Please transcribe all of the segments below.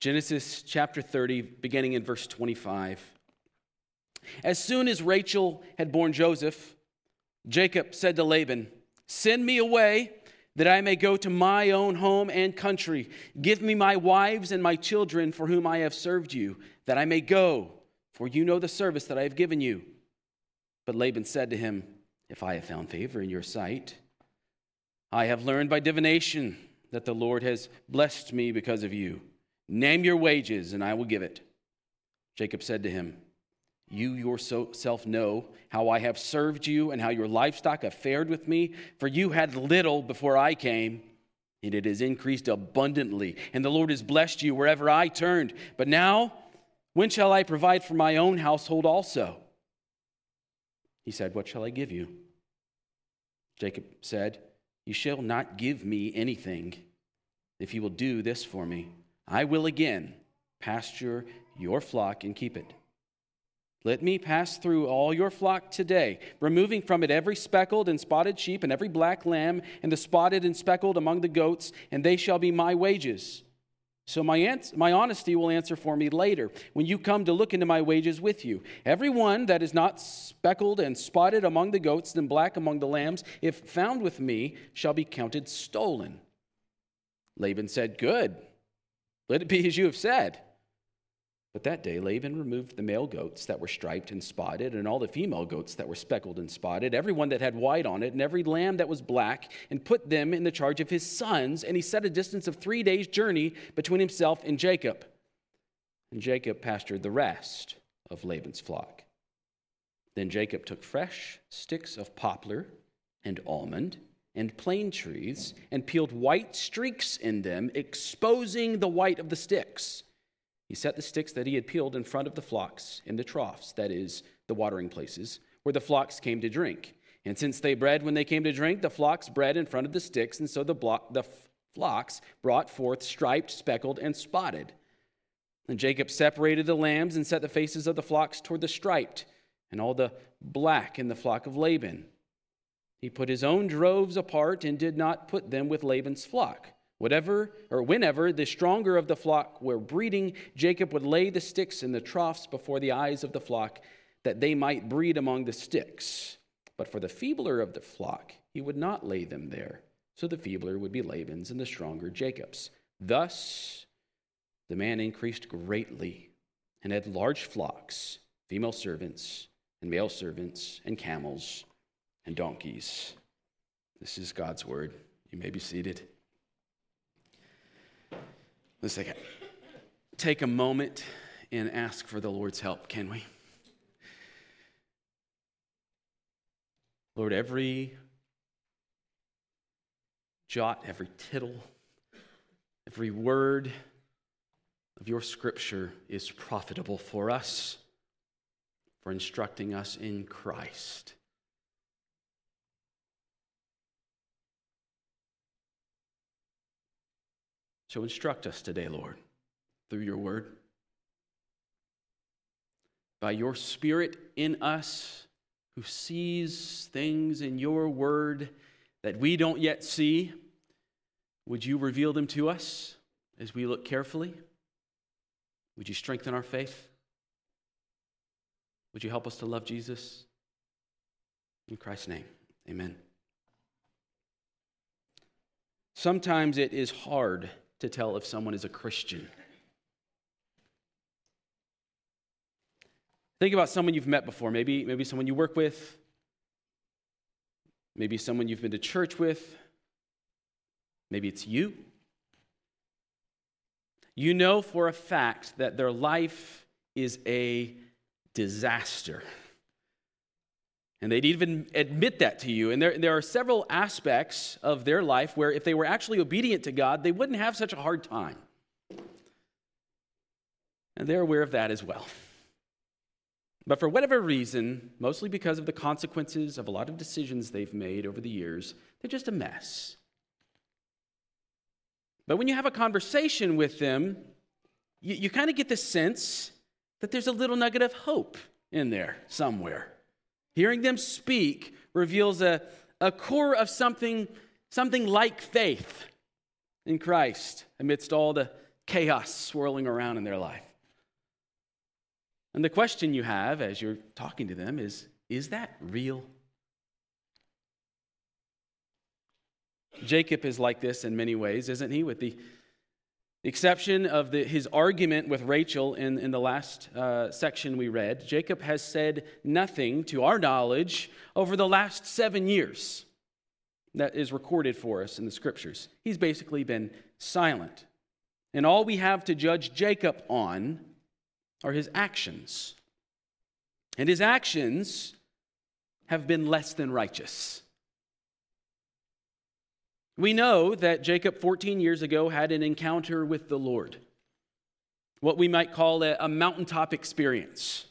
Genesis chapter 30, beginning in verse 25. As soon as Rachel had borne Joseph, Jacob said to Laban, Send me away that I may go to my own home and country. Give me my wives and my children for whom I have served you, that I may go, for you know the service that I have given you. But Laban said to him, If I have found favor in your sight, I have learned by divination that the Lord has blessed me because of you. Name your wages, and I will give it. Jacob said to him, You yourself know how I have served you and how your livestock have fared with me, for you had little before I came, and it has increased abundantly, and the Lord has blessed you wherever I turned. But now, when shall I provide for my own household also? He said, What shall I give you? Jacob said, You shall not give me anything if you will do this for me. I will again pasture your flock and keep it. Let me pass through all your flock today, removing from it every speckled and spotted sheep and every black lamb and the spotted and speckled among the goats, and they shall be my wages. So my, ans- my honesty will answer for me later when you come to look into my wages with you. Every one that is not speckled and spotted among the goats and black among the lambs, if found with me, shall be counted stolen. Laban said, Good. Let it be as you have said. But that day Laban removed the male goats that were striped and spotted, and all the female goats that were speckled and spotted, every one that had white on it, and every lamb that was black, and put them in the charge of his sons. And he set a distance of three days' journey between himself and Jacob. And Jacob pastured the rest of Laban's flock. Then Jacob took fresh sticks of poplar and almond and plane trees and peeled white streaks in them, exposing the white of the sticks. He set the sticks that he had peeled in front of the flocks in the troughs, that is, the watering places, where the flocks came to drink. And since they bred when they came to drink, the flocks bred in front of the sticks, and so the, the flocks brought forth striped, speckled, and spotted. And Jacob separated the lambs and set the faces of the flocks toward the striped, and all the black in the flock of Laban. He put his own droves apart and did not put them with Laban's flock. Whatever or whenever the stronger of the flock were breeding, Jacob would lay the sticks in the troughs before the eyes of the flock, that they might breed among the sticks. But for the feebler of the flock, he would not lay them there. So the feebler would be Laban's and the stronger Jacob's. Thus the man increased greatly and had large flocks, female servants and male servants, and camels and donkeys. This is God's word. You may be seated. Let's take a, take a moment and ask for the Lord's help, can we? Lord, every jot, every tittle, every word of your scripture is profitable for us, for instructing us in Christ. So instruct us today, Lord, through your word. By your spirit in us, who sees things in your word that we don't yet see, would you reveal them to us as we look carefully? Would you strengthen our faith? Would you help us to love Jesus? In Christ's name, amen. Sometimes it is hard to tell if someone is a Christian. Think about someone you've met before, maybe, maybe someone you work with, maybe someone you've been to church with, maybe it's you. You know for a fact that their life is a disaster. And they'd even admit that to you. And there, there are several aspects of their life where, if they were actually obedient to God, they wouldn't have such a hard time. And they're aware of that as well. But for whatever reason, mostly because of the consequences of a lot of decisions they've made over the years, they're just a mess. But when you have a conversation with them, you, you kind of get the sense that there's a little nugget of hope in there somewhere. Hearing them speak reveals a, a core of something, something like faith in Christ amidst all the chaos swirling around in their life. And the question you have as you're talking to them is Is that real? Jacob is like this in many ways, isn't he? With the exception of the, his argument with Rachel in, in the last uh, section we read, Jacob has said nothing to our knowledge over the last seven years that is recorded for us in the scriptures. He's basically been silent. And all we have to judge Jacob on are his actions. And his actions have been less than righteous. We know that Jacob, 14 years ago, had an encounter with the Lord, what we might call a, a mountaintop experience.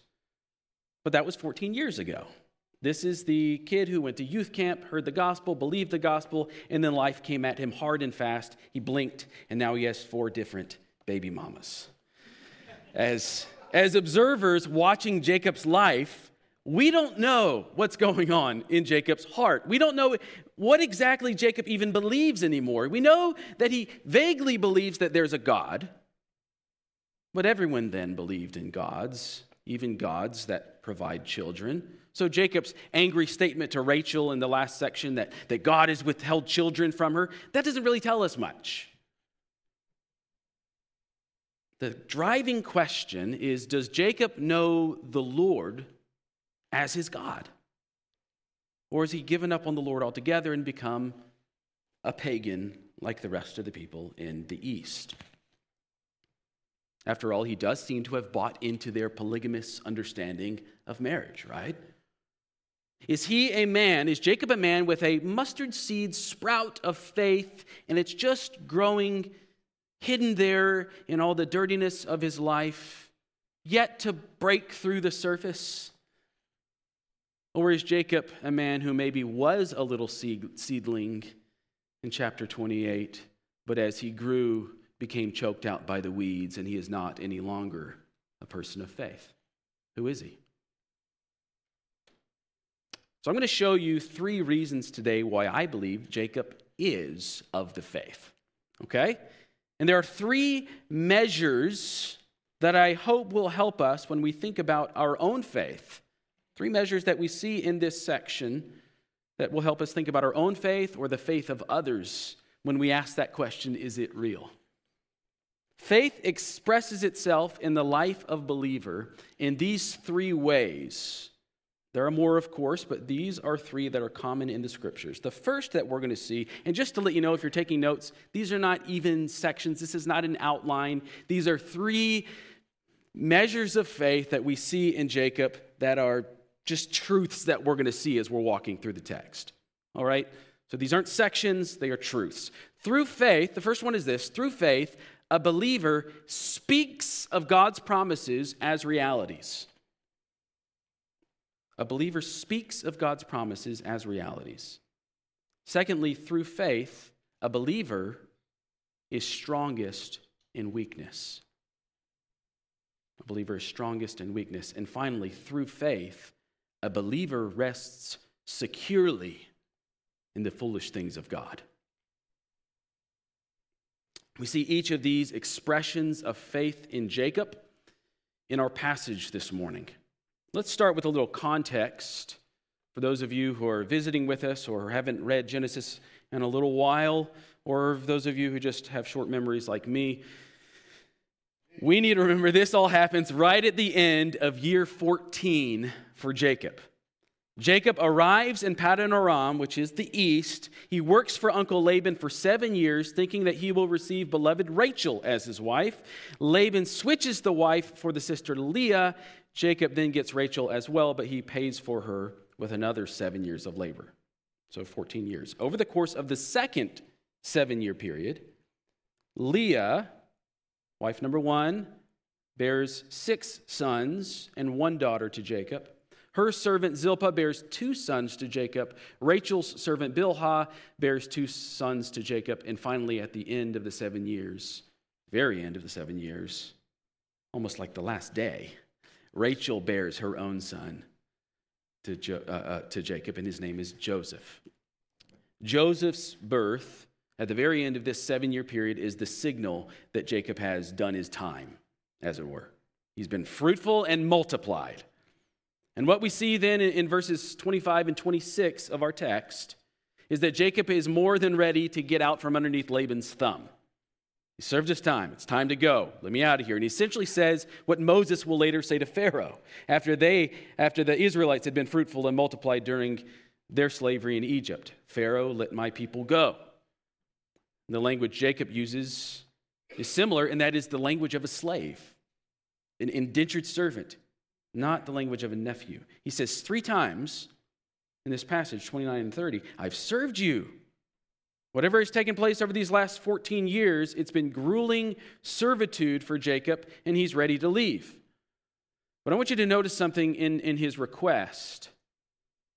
But that was 14 years ago. This is the kid who went to youth camp, heard the gospel, believed the gospel, and then life came at him hard and fast. He blinked, and now he has four different baby mamas. As, as observers watching Jacob's life, we don't know what's going on in Jacob's heart. We don't know what exactly Jacob even believes anymore. We know that he vaguely believes that there's a God, but everyone then believed in gods, even gods that provide children. So Jacob's angry statement to Rachel in the last section that, that God has withheld children from her, that doesn't really tell us much. The driving question is Does Jacob know the Lord as his God? Or has he given up on the Lord altogether and become a pagan like the rest of the people in the East? After all, he does seem to have bought into their polygamous understanding of marriage, right? Is he a man, is Jacob a man with a mustard seed sprout of faith and it's just growing hidden there in all the dirtiness of his life, yet to break through the surface? Or is Jacob a man who maybe was a little seedling in chapter 28, but as he grew, became choked out by the weeds, and he is not any longer a person of faith? Who is he? So I'm going to show you three reasons today why I believe Jacob is of the faith. Okay? And there are three measures that I hope will help us when we think about our own faith Three measures that we see in this section that will help us think about our own faith or the faith of others when we ask that question is it real? Faith expresses itself in the life of believer in these three ways. There are more, of course, but these are three that are common in the scriptures. The first that we're going to see, and just to let you know if you're taking notes, these are not even sections, this is not an outline. These are three measures of faith that we see in Jacob that are just truths that we're going to see as we're walking through the text. All right? So these aren't sections, they are truths. Through faith, the first one is this through faith, a believer speaks of God's promises as realities. A believer speaks of God's promises as realities. Secondly, through faith, a believer is strongest in weakness. A believer is strongest in weakness. And finally, through faith, a believer rests securely in the foolish things of God. We see each of these expressions of faith in Jacob in our passage this morning. Let's start with a little context for those of you who are visiting with us or haven't read Genesis in a little while, or those of you who just have short memories like me. We need to remember this all happens right at the end of year 14 for Jacob. Jacob arrives in Paddan Aram, which is the east. He works for Uncle Laban for seven years, thinking that he will receive beloved Rachel as his wife. Laban switches the wife for the sister Leah. Jacob then gets Rachel as well, but he pays for her with another seven years of labor. So 14 years. Over the course of the second seven year period, Leah, wife number one, bears six sons and one daughter to Jacob. Her servant Zilpah bears two sons to Jacob. Rachel's servant Bilhah bears two sons to Jacob. And finally, at the end of the seven years, very end of the seven years, almost like the last day, Rachel bears her own son to, jo- uh, uh, to Jacob, and his name is Joseph. Joseph's birth at the very end of this seven year period is the signal that Jacob has done his time, as it were. He's been fruitful and multiplied. And what we see then in verses 25 and 26 of our text is that Jacob is more than ready to get out from underneath Laban's thumb. He served his time. It's time to go. Let me out of here. And he essentially says what Moses will later say to Pharaoh after they after the Israelites had been fruitful and multiplied during their slavery in Egypt. Pharaoh, let my people go. And the language Jacob uses is similar, and that is the language of a slave, an indentured servant not the language of a nephew. He says three times in this passage, 29 and 30, I've served you. Whatever has taken place over these last 14 years, it's been grueling servitude for Jacob, and he's ready to leave. But I want you to notice something in, in his request.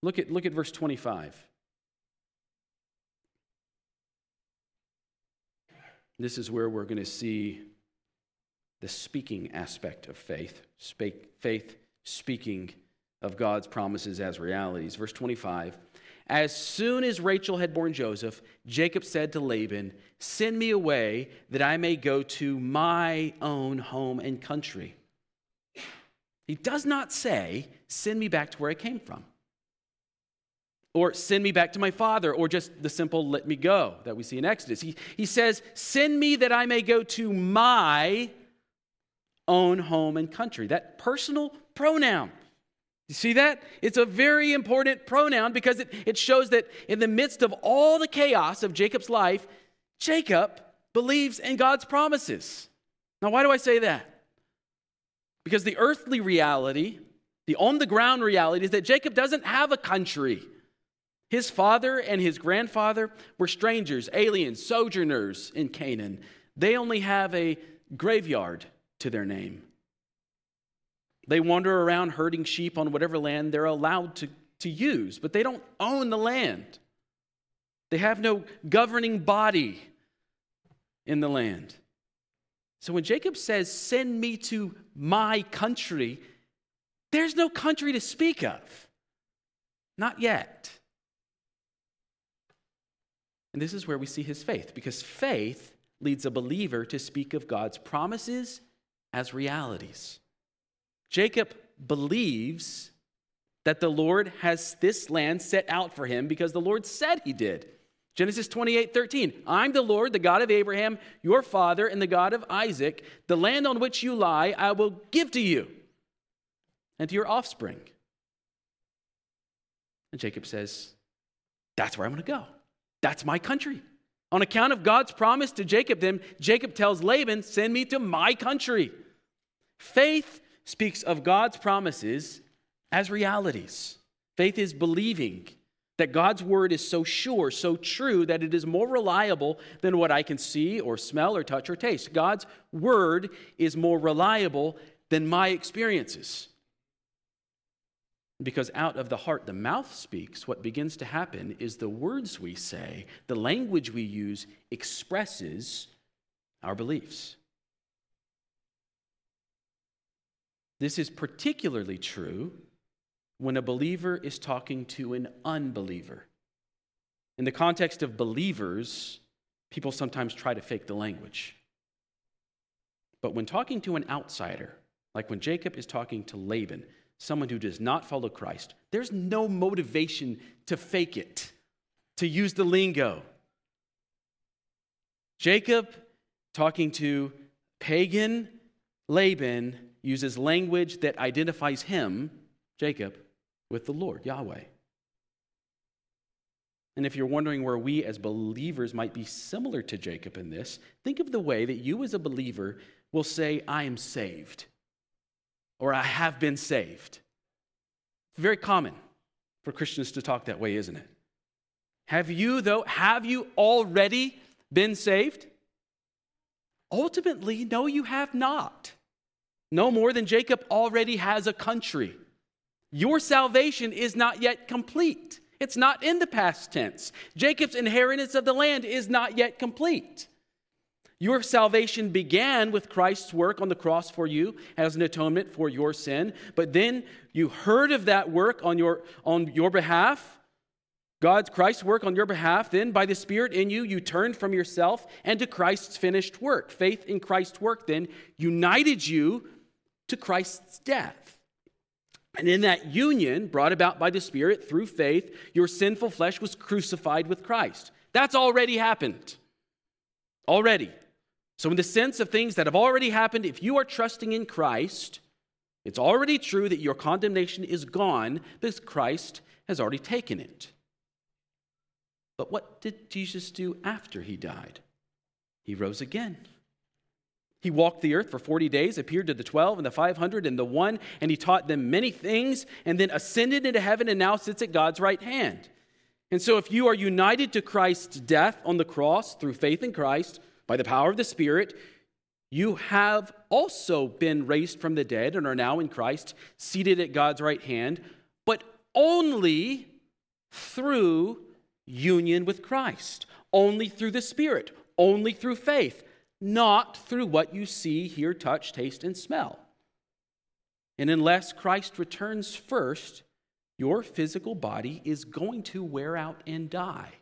Look at, look at verse 25. This is where we're going to see the speaking aspect of faith. Faith speaking of God's promises as realities. Verse 25 As soon as Rachel had borne Joseph, Jacob said to Laban, Send me away that I may go to my own home and country. He does not say, Send me back to where I came from. Or send me back to my father, or just the simple let me go that we see in Exodus. He, he says, Send me that I may go to my own home and country. That personal pronoun. You see that? It's a very important pronoun because it, it shows that in the midst of all the chaos of Jacob's life, Jacob believes in God's promises. Now, why do I say that? Because the earthly reality, the on the ground reality, is that Jacob doesn't have a country. His father and his grandfather were strangers, aliens, sojourners in Canaan. They only have a graveyard to their name. They wander around herding sheep on whatever land they're allowed to, to use, but they don't own the land. They have no governing body in the land. So when Jacob says, Send me to my country, there's no country to speak of. Not yet. And this is where we see his faith, because faith leads a believer to speak of God's promises as realities. Jacob believes that the Lord has this land set out for him because the Lord said he did. Genesis 28 13. I'm the Lord, the God of Abraham, your father, and the God of Isaac. The land on which you lie, I will give to you and to your offspring. And Jacob says, That's where I'm going to go. That's my country. On account of God's promise to Jacob, then Jacob tells Laban, Send me to my country. Faith speaks of God's promises as realities. Faith is believing that God's word is so sure, so true, that it is more reliable than what I can see or smell or touch or taste. God's word is more reliable than my experiences. Because out of the heart the mouth speaks, what begins to happen is the words we say, the language we use expresses our beliefs. This is particularly true when a believer is talking to an unbeliever. In the context of believers, people sometimes try to fake the language. But when talking to an outsider, like when Jacob is talking to Laban, someone who does not follow Christ, there's no motivation to fake it, to use the lingo. Jacob talking to pagan Laban uses language that identifies him, Jacob, with the Lord, Yahweh. And if you're wondering where we as believers might be similar to Jacob in this, think of the way that you as a believer will say, I am saved, or I have been saved. It's very common for Christians to talk that way, isn't it? Have you, though, have you already been saved? Ultimately, no, you have not. No more than Jacob already has a country. Your salvation is not yet complete. It's not in the past tense. Jacob's inheritance of the land is not yet complete. Your salvation began with Christ's work on the cross for you as an atonement for your sin, but then you heard of that work on your, on your behalf, God's Christ's work on your behalf, then by the Spirit in you, you turned from yourself and to Christ's finished work. Faith in Christ's work then united you to Christ's death. And in that union, brought about by the Spirit through faith, your sinful flesh was crucified with Christ. That's already happened. Already. So, in the sense of things that have already happened, if you are trusting in Christ, it's already true that your condemnation is gone because Christ has already taken it. But what did Jesus do after he died? He rose again. He walked the earth for 40 days, appeared to the 12 and the 500 and the one, and he taught them many things, and then ascended into heaven and now sits at God's right hand. And so, if you are united to Christ's death on the cross through faith in Christ by the power of the Spirit, you have also been raised from the dead and are now in Christ, seated at God's right hand, but only through union with Christ, only through the Spirit, only through faith, not through what you see, hear, touch, taste, and smell. And unless Christ returns first, your physical body is going to wear out and die.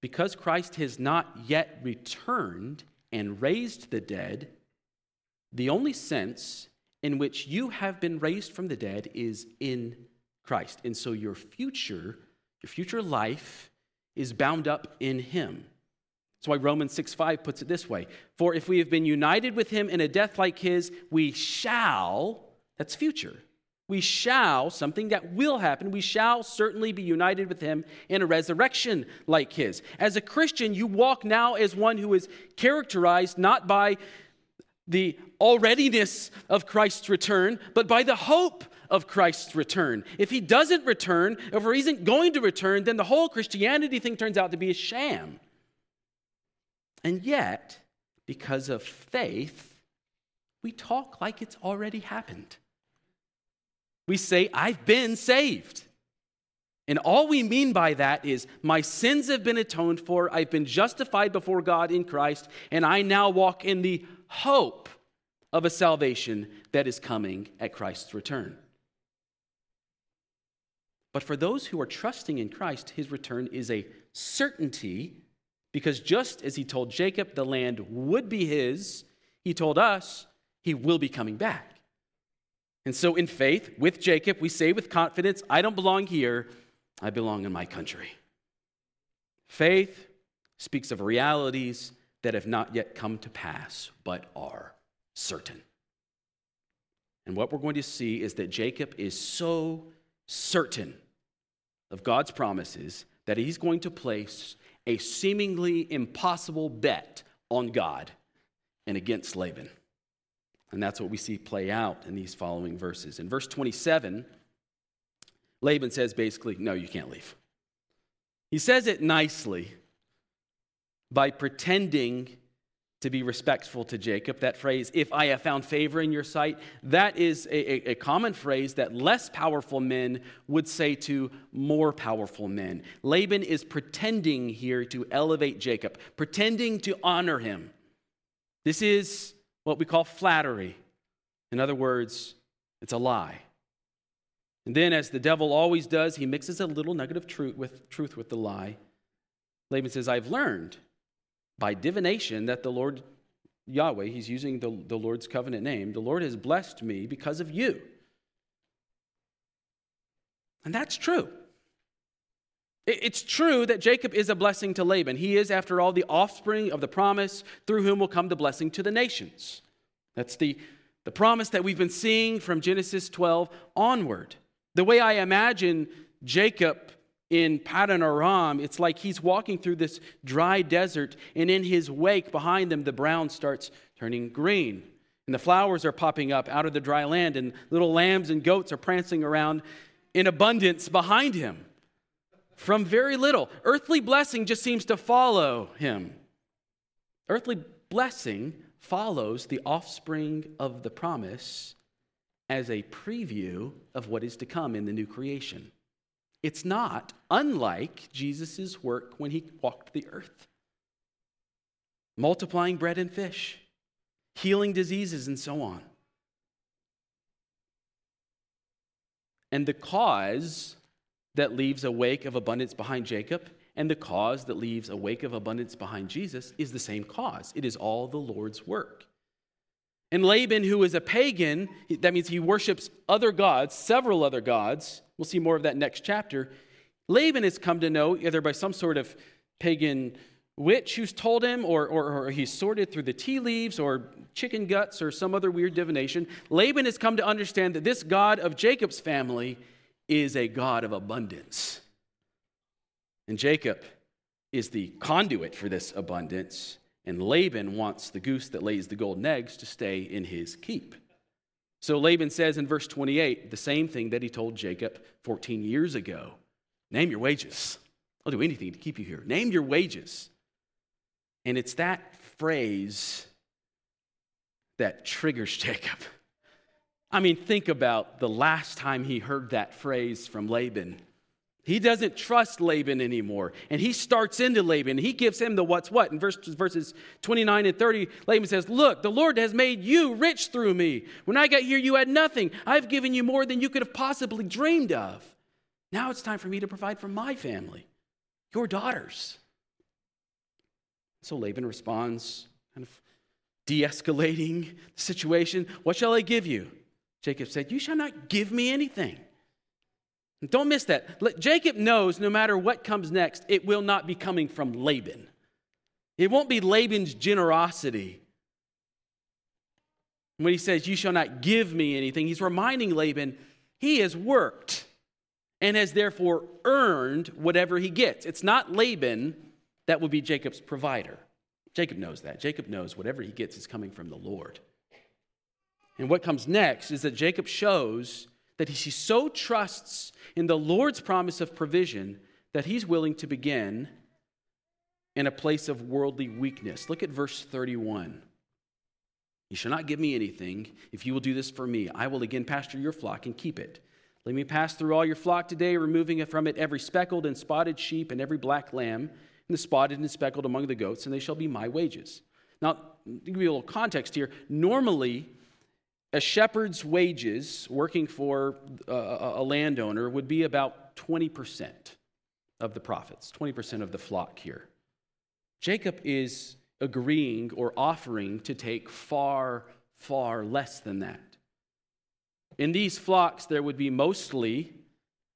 Because Christ has not yet returned and raised the dead, the only sense in which you have been raised from the dead is in Christ. And so your future, your future life is bound up in him. That's why Romans 6 5 puts it this way For if we have been united with him in a death like his, we shall, that's future, we shall, something that will happen, we shall certainly be united with him in a resurrection like his. As a Christian, you walk now as one who is characterized not by the alreadiness of Christ's return, but by the hope of Christ's return. If he doesn't return, if he isn't going to return, then the whole Christianity thing turns out to be a sham. And yet, because of faith, we talk like it's already happened. We say, I've been saved. And all we mean by that is, my sins have been atoned for, I've been justified before God in Christ, and I now walk in the hope of a salvation that is coming at Christ's return. But for those who are trusting in Christ, his return is a certainty because just as he told Jacob the land would be his, he told us he will be coming back. And so, in faith, with Jacob, we say with confidence, I don't belong here, I belong in my country. Faith speaks of realities that have not yet come to pass, but are certain. And what we're going to see is that Jacob is so certain of God's promises that he's going to place a seemingly impossible bet on God and against Laban. And that's what we see play out in these following verses. In verse 27, Laban says basically, No, you can't leave. He says it nicely by pretending to be respectful to Jacob. That phrase, if I have found favor in your sight, that is a, a, common phrase that less powerful men would say to more powerful men. Laban is pretending here to elevate Jacob, pretending to honor him. This is what we call flattery. In other words, it's a lie. And then, as the devil always does, he mixes a little nugget of truth with, truth with the lie. Laban says, I've learned by divination that the Lord Yahweh, he's using the, the Lord's covenant name, the Lord has blessed me because of you. And that's true. It's true that Jacob is a blessing to Laban. He is, after all, the offspring of the promise through whom will come the blessing to the nations. That's the, the promise that we've been seeing from Genesis 12 onward. The way I imagine Jacob in Paddan Aram, it's like he's walking through this dry desert, and in his wake behind them, the brown starts turning green. And the flowers are popping up out of the dry land, and little lambs and goats are prancing around in abundance behind him. From very little. Earthly blessing just seems to follow him. Earthly blessing follows the offspring of the promise as a preview of what is to come in the new creation. It's not unlike Jesus' work when he walked the earth, multiplying bread and fish, healing diseases, and so on. And the cause that leaves a wake of abundance behind Jacob and the cause that leaves a wake of abundance behind Jesus is the same cause. It is all the Lord's work. And Laban, who is a pagan, that means he worships other gods, several other gods. We'll see more of that next chapter. Laban has come to know, either by some sort of pagan witch who's told him, or, or, or, he's sorted through the tea leaves, or chicken guts, or some other weird divination. Laban has come to understand that this God of Jacob's family is a God of abundance. And Jacob is the conduit for this abundance, and Laban wants the goose that lays the golden eggs to stay in his keep. So Laban says in verse 28 the same thing that he told Jacob 14 years ago Name your wages. I'll do anything to keep you here. Name your wages. And it's that phrase that triggers Jacob. I mean, think about the last time he heard that phrase from Laban. He doesn't trust Laban anymore. And he starts into Laban. He gives him the what's what. In verse, verses 29 and 30, Laban says, Look, the Lord has made you rich through me. When I got here, you had nothing. I've given you more than you could have possibly dreamed of. Now it's time for me to provide for my family, your daughters. So Laban responds, kind of de escalating the situation. What shall I give you? Jacob said, You shall not give me anything. Don't miss that. Jacob knows no matter what comes next, it will not be coming from Laban. It won't be Laban's generosity. When he says, You shall not give me anything, he's reminding Laban he has worked and has therefore earned whatever he gets. It's not Laban that will be Jacob's provider. Jacob knows that. Jacob knows whatever he gets is coming from the Lord. And what comes next is that Jacob shows that he so trusts in the Lord's promise of provision that he's willing to begin in a place of worldly weakness. Look at verse 31. You shall not give me anything. If you will do this for me, I will again pasture your flock and keep it. Let me pass through all your flock today, removing from it every speckled and spotted sheep and every black lamb, and the spotted and speckled among the goats, and they shall be my wages. Now, give you a little context here, normally a shepherd's wages working for uh, a, landowner would be about 20% of the profits, 20% of the flock here. Jacob is agreeing or offering to take far, far less than that. In these flocks, there would be mostly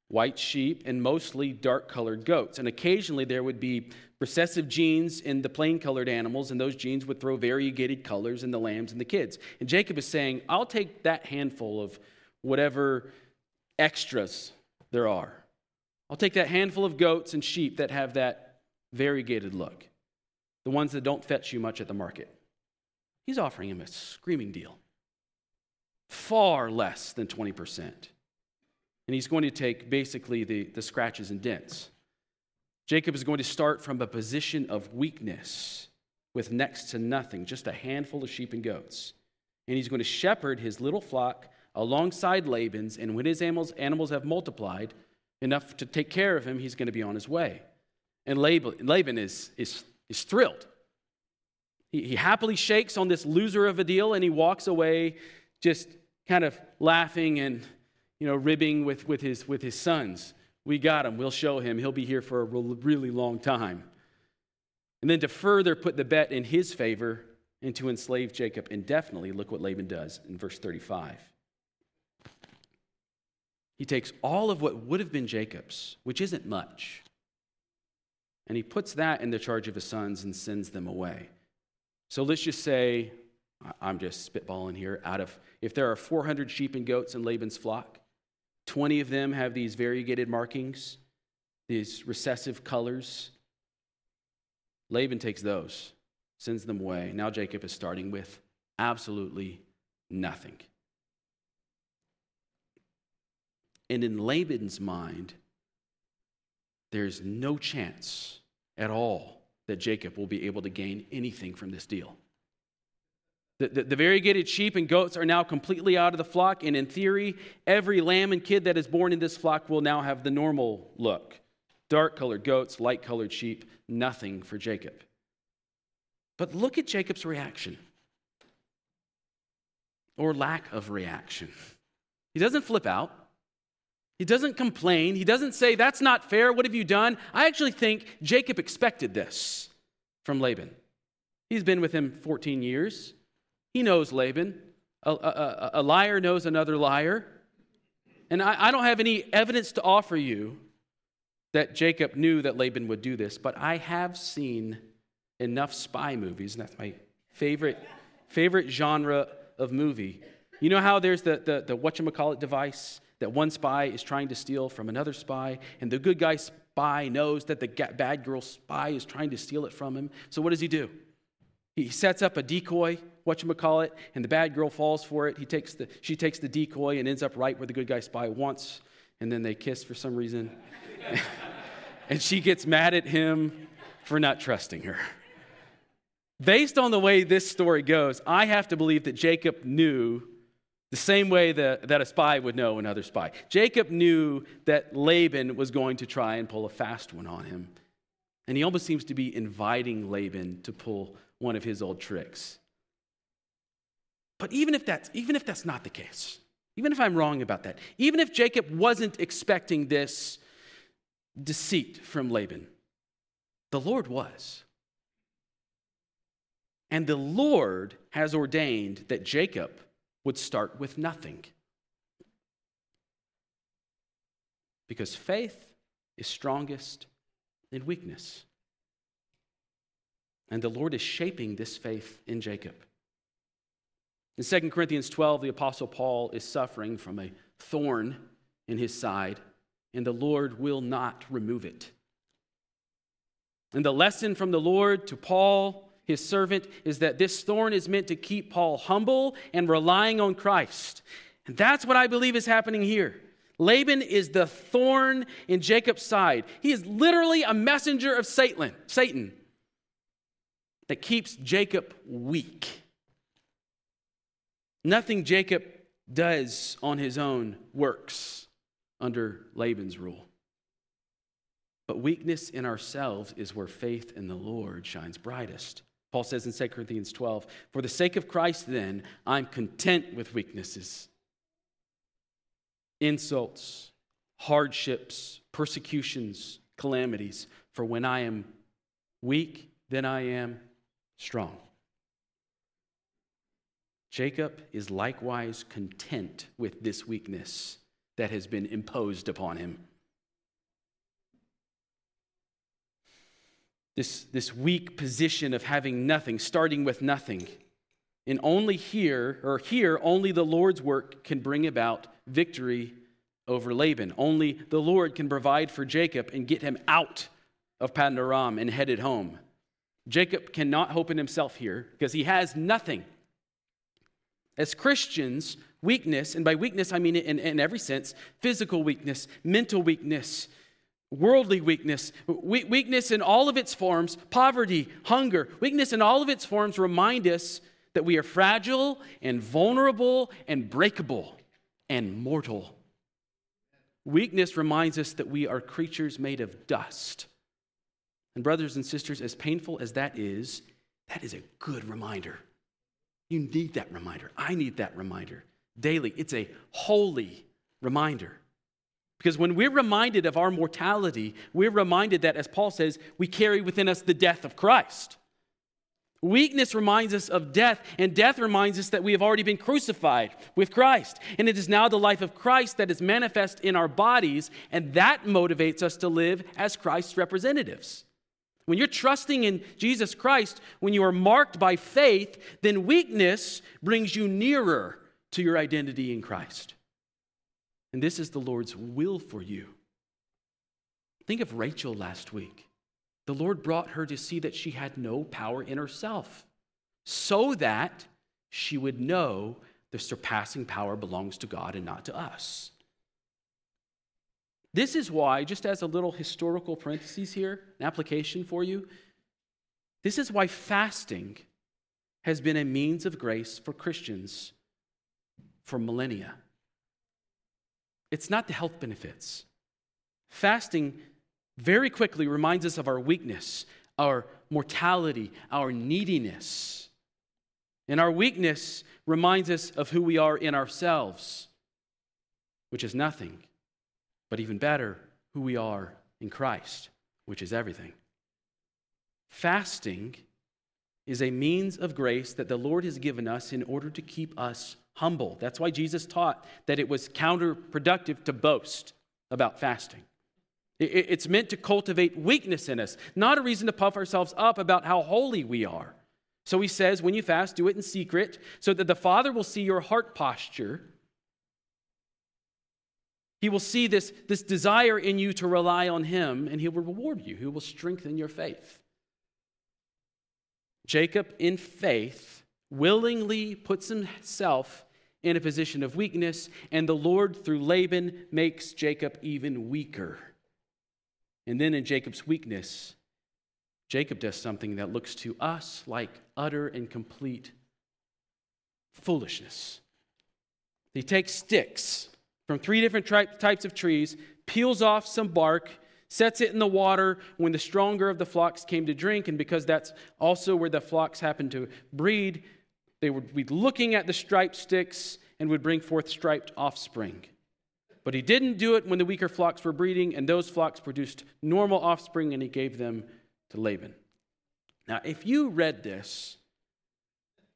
white sheep and mostly dark colored goats. And occasionally there would be recessive genes in the plain colored animals, and those genes would throw variegated colors in the lambs and the kids. And Jacob is saying, I'll take that handful of whatever extras there are. I'll take that handful of goats and sheep that have that variegated look, the ones that don't fetch you much at the market. He's offering him a screaming deal, far less than 20%. And he's going to take basically the, the scratches and dents. Jacob is going to start from a position of weakness with next to nothing, just a handful of sheep and goats. And he's going to shepherd his little flock alongside Laban's. And when his animals, animals have multiplied enough to take care of him, he's going to be on his way. And Laban, is, is, is thrilled. He, he happily shakes on this loser of a deal and he walks away just kind of laughing and you know, ribbing with, with, his, with his sons. We got him. We'll show him. He'll be here for a really long time. And then to further put the bet in his favor and to enslave Jacob indefinitely, look what Laban does in verse 35. He takes all of what would have been Jacob's, which isn't much, and he puts that in the charge of his sons and sends them away. So let's just say, I'm just spitballing here, out of, if there are 400 sheep and goats in Laban's flock, 20 of them have these variegated markings, these recessive colors. Laban takes those, sends them away. Now Jacob is starting with absolutely nothing. And in Laban's mind, there's no chance at all that Jacob will be able to gain anything from this deal. The, the, the, variegated sheep and goats are now completely out of the flock, and in theory, every lamb and kid that is born in this flock will now have the normal look dark colored goats, light colored sheep, nothing for Jacob. But look at Jacob's reaction or lack of reaction. He doesn't flip out, He doesn't complain. He doesn't say, That's not fair. What have you done? I actually think Jacob expected this from Laban. He's been with him 14 years. He knows Laban. A, a, a liar knows another liar. And I, I don't have any evidence to offer you that Jacob knew that Laban would do this, but I have seen enough spy movies, and that's my favorite, favorite genre of movie. You know how there's the, the, the whatchamacallit device that one spy is trying to steal from another spy, and the good guy spy knows that the bad girl spy is trying to steal it from him. So what does he do? He sets up a decoy, whatchamacallit, and the bad girl falls for it. He takes the, she takes the decoy and ends up right where the good guy spy wants, and then they kiss for some reason. and she gets mad at him for not trusting her. Based on the way this story goes, I have to believe that Jacob knew the same way that, that a spy would know another spy. Jacob knew that Laban was going to try and pull a fast one on him. And he almost seems to be inviting Laban to pull one of his old tricks. But even if that's, even if that's not the case, even if I'm wrong about that, even if Jacob wasn't expecting this deceit from Laban, the Lord was. And the Lord has ordained that Jacob would start with nothing. Because faith is strongest in weakness. And the Lord is shaping this faith in Jacob. In 2 Corinthians 12, the Apostle Paul is suffering from a thorn in his side, and the Lord will not remove it. And the lesson from the Lord to Paul his servant, is that this thorn is meant to keep Paul humble and relying on Christ. And that's what I believe is happening here. Laban is the thorn in Jacob's side. He is literally a messenger of Satan, Satan that keeps Jacob weak. Nothing Jacob does on his own works under Laban's rule. But weakness in ourselves is where faith in the Lord shines brightest. Paul says in 2 Corinthians 12, For the sake of Christ, then, I'm content with weaknesses, insults, hardships, persecutions, calamities. For when I am weak, then I am strong. Jacob is likewise content with this weakness that has been imposed upon him. this, this weak position of having nothing, starting with nothing. And only here, or here, only the Lord's work can bring about victory over Laban. Only the Lord can provide for Jacob and get him out of Paddan Aram and headed home. Jacob cannot hope in himself here because he has nothing. As Christians, weakness, and by weakness I mean it in, in every sense physical weakness, mental weakness, worldly weakness, weakness in all of its forms, poverty, hunger, weakness in all of its forms remind us that we are fragile and vulnerable and breakable and mortal. Weakness reminds us that we are creatures made of dust. And, brothers and sisters, as painful as that is, that is a good reminder. You need that reminder. I need that reminder daily. It's a holy reminder. Because when we're reminded of our mortality, we're reminded that, as Paul says, we carry within us the death of Christ. Weakness reminds us of death, and death reminds us that we have already been crucified with Christ. And it is now the life of Christ that is manifest in our bodies, and that motivates us to live as Christ's representatives. When you're trusting in Jesus Christ, when you are marked by faith, then weakness brings you nearer to your identity in Christ. And this is the Lord's will for you. Think of Rachel last week. The Lord brought her to see that she had no power in herself, so that she would know the surpassing power belongs to God and not to us. This is why, just as a little historical parenthesis here, an application for you, this is why fasting has been a means of grace for Christians for millennia. It's not the health benefits. Fasting very quickly reminds us of our weakness, our mortality, our neediness. And our weakness reminds us of who we are in ourselves, which is nothing. But even better, who we are in Christ, which is everything. Fasting is a means of grace that the Lord has given us in order to keep us humble. That's why Jesus taught that it was counterproductive to boast about fasting. It's meant to cultivate weakness in us, not a reason to puff ourselves up about how holy we are. So he says, when you fast, do it in secret so that the Father will see your heart posture. He will see this, this desire in you to rely on him, and he will reward you. He will strengthen your faith. Jacob, in faith, willingly puts himself in a position of weakness, and the Lord, through Laban, makes Jacob even weaker. And then in Jacob's weakness, Jacob does something that looks to us like utter and complete foolishness. He takes sticks from three different types of trees, peels off some bark, sets it in the water when the stronger of the flocks came to drink, and because that's also where the flocks happened to breed, they would be looking at the striped sticks and would bring forth striped offspring. But he didn't do it when the weaker flocks were breeding, and those flocks produced normal offspring, and he gave them to Laban. Now, if you read this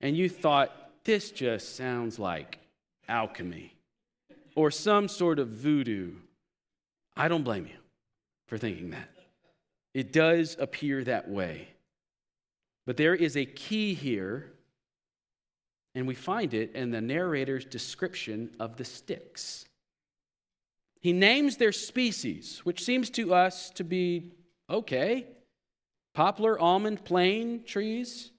and you thought, this just sounds like alchemy or some sort of voodoo, I don't blame you for thinking that. It does appear that way. But there is a key here, and we find it in the narrator's description of the sticks. He names their species, which seems to us to be okay poplar, almond, plane trees.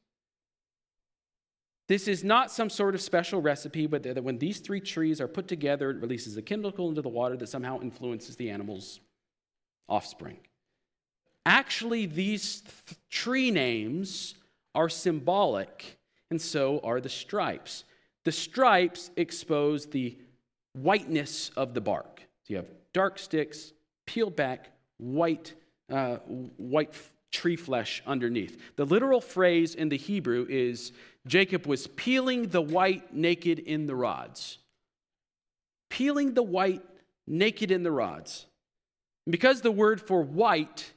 This is not some sort of special recipe, but that when these three trees are put together, it releases a chemical into the water that somehow influences the animal's offspring. Actually, these th- tree names are symbolic, and so are the stripes. The stripes expose the whiteness of the bark. So you have dark sticks, peeled back, white, uh, white tree flesh underneath. The literal phrase in the Hebrew is Jacob was peeling the white naked in the rods. Peeling the white naked in the rods. Because the word for white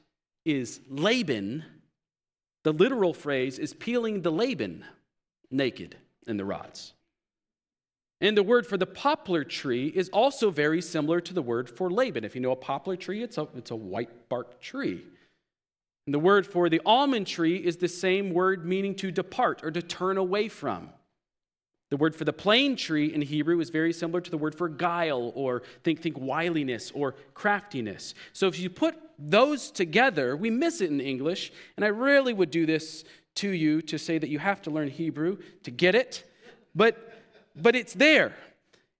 is Laban, the literal phrase is peeling the Laban naked in the rods. And the word for the poplar tree is also very similar to the word for Laban. If you know a poplar tree, it's a, it's a white bark tree. And the word for the almond tree is the same word meaning to depart or to turn away from. The word for the plane tree in Hebrew is very similar to the word for guile or think, think wiliness or craftiness. So if you put those together, we miss it in English. And I rarely would do this to you to say that you have to learn Hebrew to get it. But but it's there.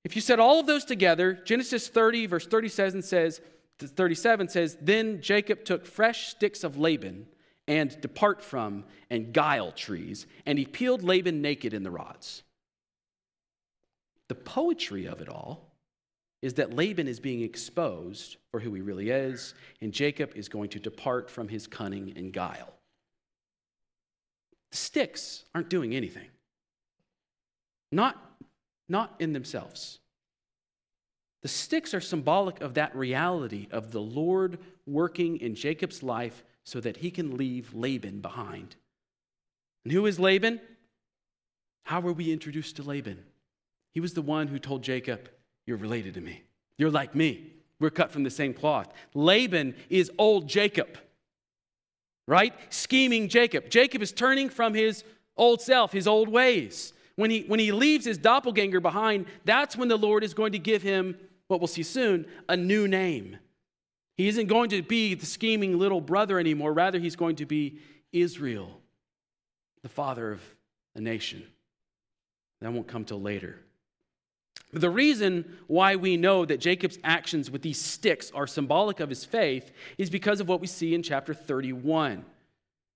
If you set all of those together, Genesis 30, verse 37 says, 37 says, Then Jacob took fresh sticks of Laban and depart from and guile trees, and he peeled Laban naked in the rods. The poetry of it all is that Laban is being exposed for who he really is, and Jacob is going to depart from his cunning and guile. The sticks aren't doing anything. Not not in themselves. The sticks are symbolic of that reality of the Lord working in Jacob's life so that he can leave Laban behind. And who is Laban? How were we introduced to Laban? He was the one who told Jacob, You're related to me. You're like me. We're cut from the same cloth. Laban is old Jacob, right? Scheming Jacob. Jacob is turning from his old self, his old ways. When he, when he leaves his doppelganger behind, that's when the Lord is going to give him, what we'll see soon, a new name. He isn't going to be the scheming little brother anymore. Rather, he's going to be Israel, the father of a nation. That won't come till later. But the reason why we know that Jacob's actions with these sticks are symbolic of his faith is because of what we see in chapter 31.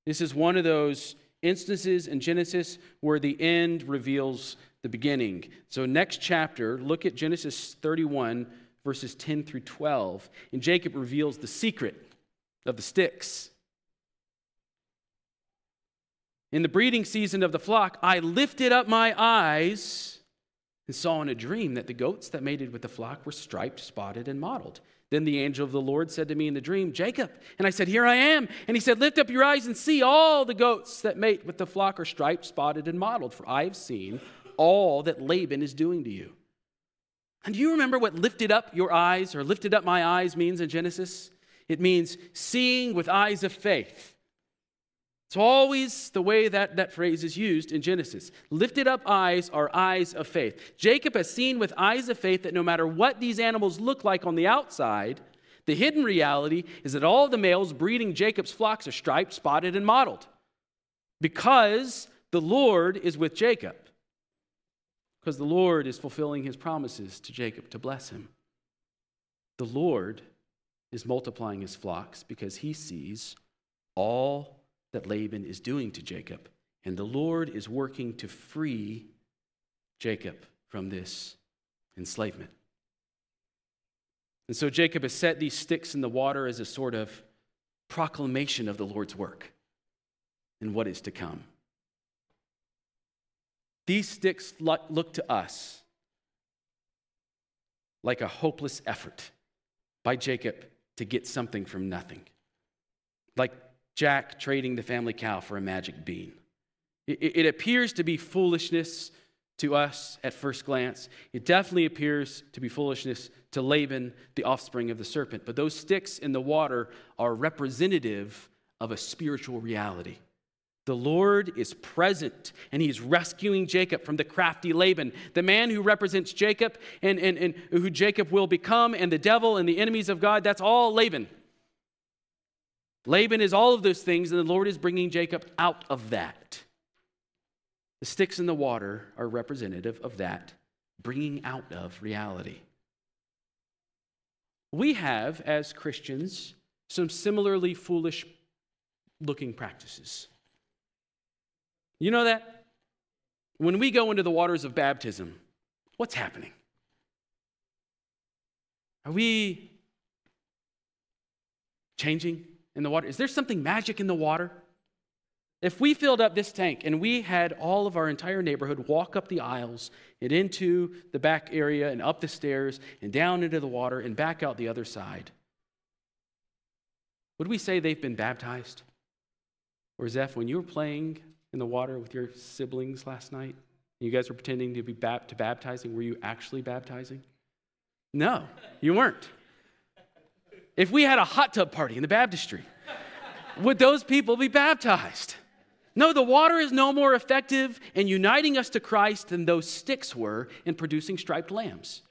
This is one of those instances in Genesis where the end reveals the beginning. So, next chapter, look at Genesis 31, verses 10 through 12. And Jacob reveals the secret of the sticks. In the breeding season of the flock, I lifted up my eyes and saw in a dream that the goats that mated with the flock were striped, spotted, and mottled. Then the angel of the Lord said to me in the dream, Jacob. And I said, Here I am. And he said, Lift up your eyes and see all the goats that mate with the flock are striped, spotted, and mottled, for I have seen all that Laban is doing to you. And do you remember what lifted up your eyes or lifted up my eyes means in Genesis? It means seeing with eyes of faith. It's always the way that that phrase is used in Genesis. Lifted up eyes are eyes of faith. Jacob has seen with eyes of faith that no matter what these animals look like on the outside, the hidden reality is that all the males breeding Jacob's flocks are striped, spotted, and mottled because the Lord is with Jacob. Because the Lord is fulfilling his promises to Jacob to bless him. The Lord is multiplying his flocks because he sees all that Laban is doing to Jacob. And the Lord is working to free Jacob from this enslavement. And so Jacob has set these sticks in the water as a sort of proclamation of the Lord's work and what is to come. These sticks look to us like a hopeless effort by Jacob to get something from nothing. Like Jack trading the family cow for a magic bean. It, appears to be foolishness to us at first glance. It definitely appears to be foolishness to Laban, the offspring of the serpent. But those sticks in the water are representative of a spiritual reality. The Lord is present and he's rescuing Jacob from the crafty Laban, the man who represents Jacob and, and, and who Jacob will become, and the devil and the enemies of God. That's all Laban. Laban is all of those things, and the Lord is bringing Jacob out of that. The sticks in the water are representative of that, bringing out of reality. We have, as Christians, some similarly foolish looking practices. You know that? When we go into the waters of baptism, what's happening? Are we changing? in the water? Is there something magic in the water? If we filled up this tank and we had all of our entire neighborhood walk up the aisles and into the back area and up the stairs and down into the water and back out the other side, would we say they've been baptized? Or Zeph, when you were playing in the water with your siblings last night, you guys were pretending to be bap- to baptizing, were you actually baptizing? No, you weren't. If we had a hot tub party in the baptistry, would those people be baptized? No, the water is no more effective in uniting us to Christ than those sticks were in producing striped lambs.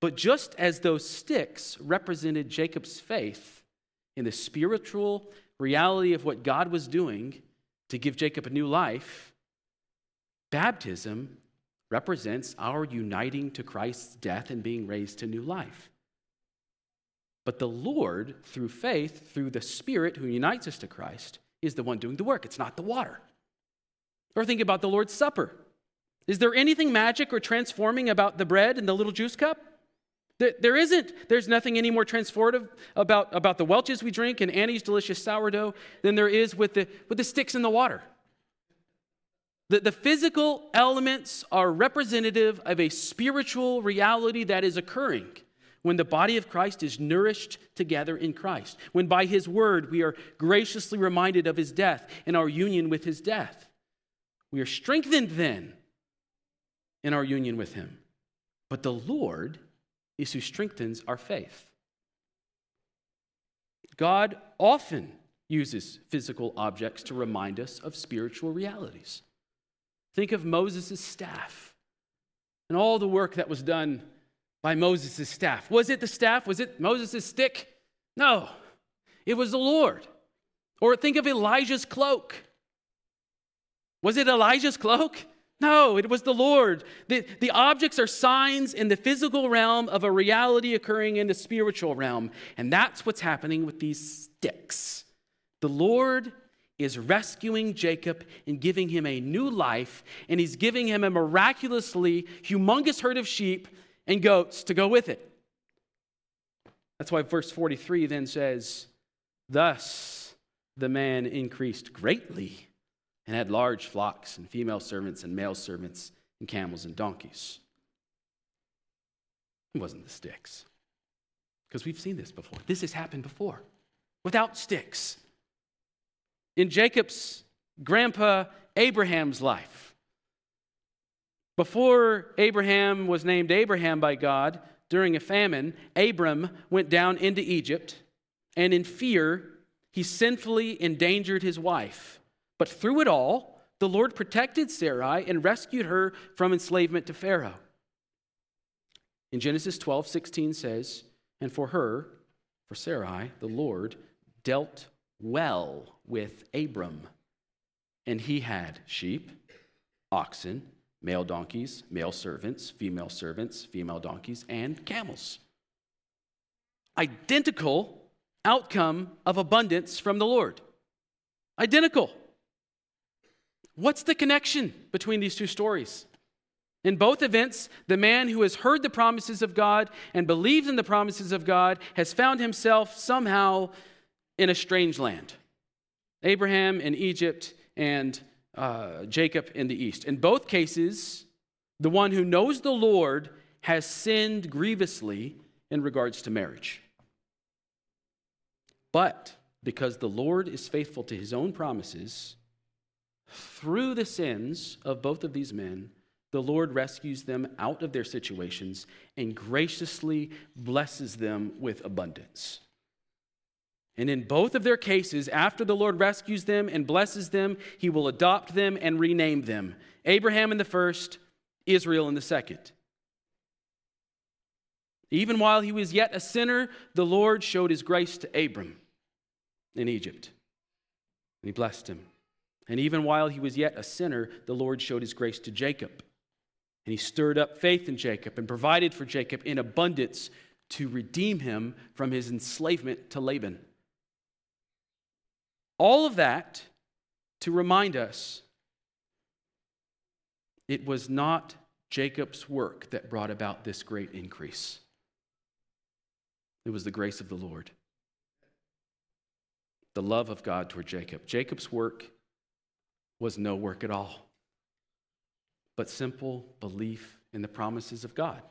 But just as those sticks represented Jacob's faith in the spiritual reality of what God was doing to give Jacob a new life, baptism represents our uniting to Christ's death and being raised to new life. But the Lord, through faith, through the Spirit who unites us to Christ, is the one doing the work. It's not the water. Or think about the Lord's Supper. Is there anything magic or transforming about the bread and the little juice cup? There, there isn't. There's nothing any more transformative about, about the Welch's we drink and Annie's delicious sourdough than there is with the, with the sticks in the water. The, the physical elements are representative of a spiritual reality that is occurring when the body of Christ is nourished together in Christ, when by his word we are graciously reminded of his death and our union with his death. We are strengthened then in our union with him. But the Lord is who strengthens our faith. God often uses physical objects to remind us of spiritual realities. Think of Moses' staff and all the work that was done by Moses' staff. Was it the staff? Was it Moses' stick? No, it was the Lord. Or think of Elijah's cloak. Was it Elijah's cloak? No, it was the Lord. The, the objects are signs in the physical realm of a reality occurring in the spiritual realm. And that's what's happening with these sticks. The Lord is rescuing Jacob and giving him a new life, and he's giving him a miraculously humongous herd of sheep and goats to go with it. That's why verse 43 then says, Thus the man increased greatly and had large flocks and female servants and male servants and camels and donkeys. It wasn't the sticks. because we've seen this before. This has happened before without sticks. In Jacob's grandpa Abraham's life, before Abraham was named Abraham by God during a famine, Abram went down into Egypt, and in fear, he sinfully endangered his wife. But through it all, the Lord protected Sarai and rescued her from enslavement to Pharaoh. In Genesis 12, 16 says, And for her, for Sarai, the Lord dealt well with Abram. And he had sheep, oxen, male donkeys, male servants, female servants, female donkeys, and camels. Identical outcome of abundance from the Lord. Identical. What's the connection between these two stories? In both events, the man who has heard the promises of God and believes in the promises of God has found himself somehow in a strange land. Abraham in Egypt and uh, Jacob in the east. In both cases, the one who knows the Lord has sinned grievously in regards to marriage. But because the Lord is faithful to his own promises, through the sins of both of these men, the Lord rescues them out of their situations and graciously blesses them with abundance. And in both of their cases, after the Lord rescues them and blesses them, he will adopt them and rename them Abraham in the first, Israel in the second. Even while he was yet a sinner, the Lord showed his grace to Abram in Egypt. And he blessed him. And even while he was yet a sinner, the Lord showed his grace to Jacob. And he stirred up faith in Jacob and provided for Jacob in abundance to redeem him from his enslavement to Laban. All of that to remind us it was not Jacob's work that brought about this great increase, it was the grace of the Lord the love of God toward Jacob. Jacob's work was no work at all, but simple belief in the promises of God.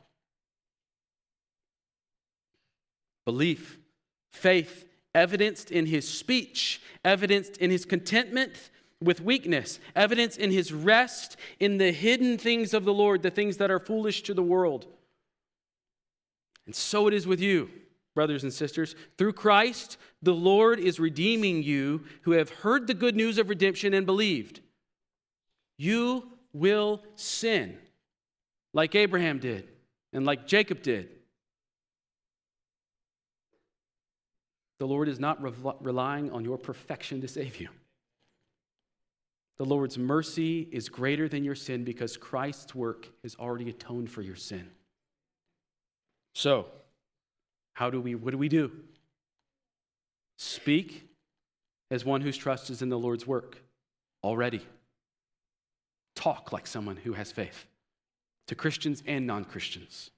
Belief, faith, evidenced in his speech, evidenced in his contentment with weakness, evidence in his rest in the hidden things of the Lord, the things that are foolish to the world. And so it is with you brothers and sisters. Through Christ, the Lord is redeeming you who have heard the good news of redemption and believed. You will sin like Abraham did and like Jacob did. The Lord is not re- relying on your perfection to save you. The Lord's mercy is greater than your sin because Christ's work has already atoned for your sin. So, how do we, what do we do? Speak as one whose trust is in the Lord's work already. Talk like someone who has faith to Christians and non Christians.